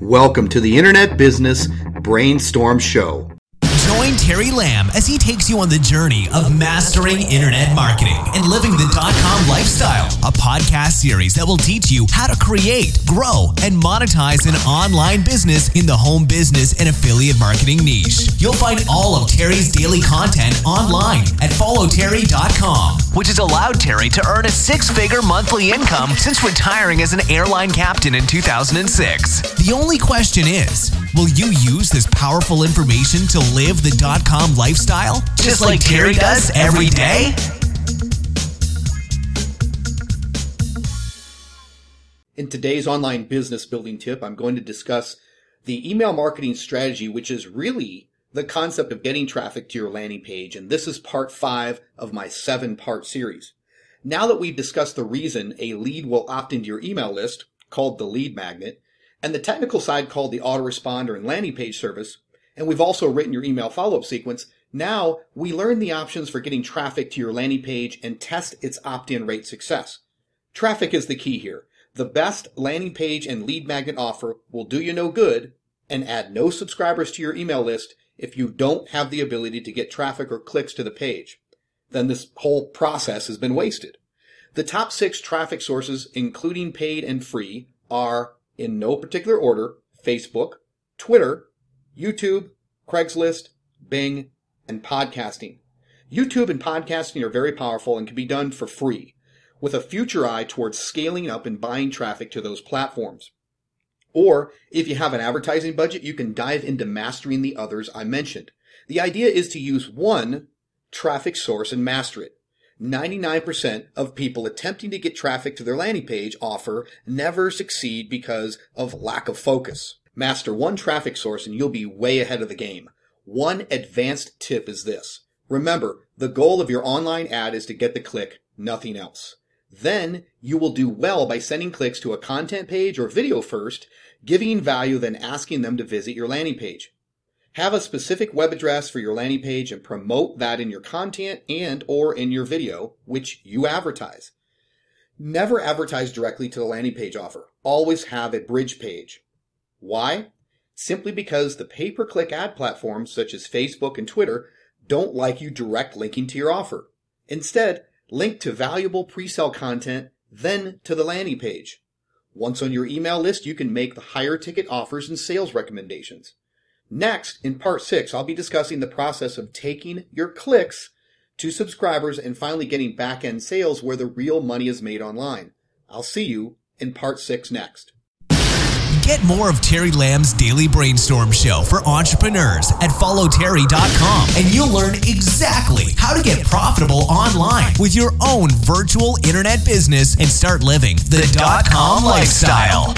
Welcome to the Internet Business Brainstorm Show. Join Terry Lamb as he takes you on the journey of mastering internet marketing and living the dot com lifestyle. A podcast series that will teach you how to create, grow, and monetize an online business in the home business and affiliate marketing niche. You'll find all of Terry's daily content online at followterry.com, which has allowed Terry to earn a six figure monthly income since retiring as an airline captain in 2006. The only question is will you use this powerful information to live the dot com lifestyle just like Terry does every day? In today's online business building tip, I'm going to discuss the email marketing strategy, which is really the concept of getting traffic to your landing page. And this is part five of my seven part series. Now that we've discussed the reason a lead will opt into your email list, called the lead magnet, and the technical side called the autoresponder and landing page service, and we've also written your email follow-up sequence, now we learn the options for getting traffic to your landing page and test its opt-in rate success. Traffic is the key here. The best landing page and lead magnet offer will do you no good and add no subscribers to your email list if you don't have the ability to get traffic or clicks to the page. Then this whole process has been wasted. The top six traffic sources, including paid and free, are in no particular order Facebook, Twitter, YouTube, Craigslist, Bing, and podcasting. YouTube and podcasting are very powerful and can be done for free with a future eye towards scaling up and buying traffic to those platforms. Or if you have an advertising budget, you can dive into mastering the others I mentioned. The idea is to use one traffic source and master it. 99% of people attempting to get traffic to their landing page offer never succeed because of lack of focus. Master one traffic source and you'll be way ahead of the game. One advanced tip is this. Remember, the goal of your online ad is to get the click, nothing else. Then you will do well by sending clicks to a content page or video first, giving value, then asking them to visit your landing page. Have a specific web address for your landing page and promote that in your content and or in your video, which you advertise. Never advertise directly to the landing page offer. Always have a bridge page. Why? Simply because the pay-per-click ad platforms such as Facebook and Twitter don't like you direct linking to your offer. Instead, link to valuable pre-sale content, then to the landing page. Once on your email list, you can make the higher ticket offers and sales recommendations. Next, in part six, I'll be discussing the process of taking your clicks to subscribers and finally getting back end sales where the real money is made online. I'll see you in part six next. Get more of Terry Lamb's daily brainstorm show for entrepreneurs at followterry.com and you'll learn exactly how to get profitable online with your own virtual internet business and start living the dot com lifestyle.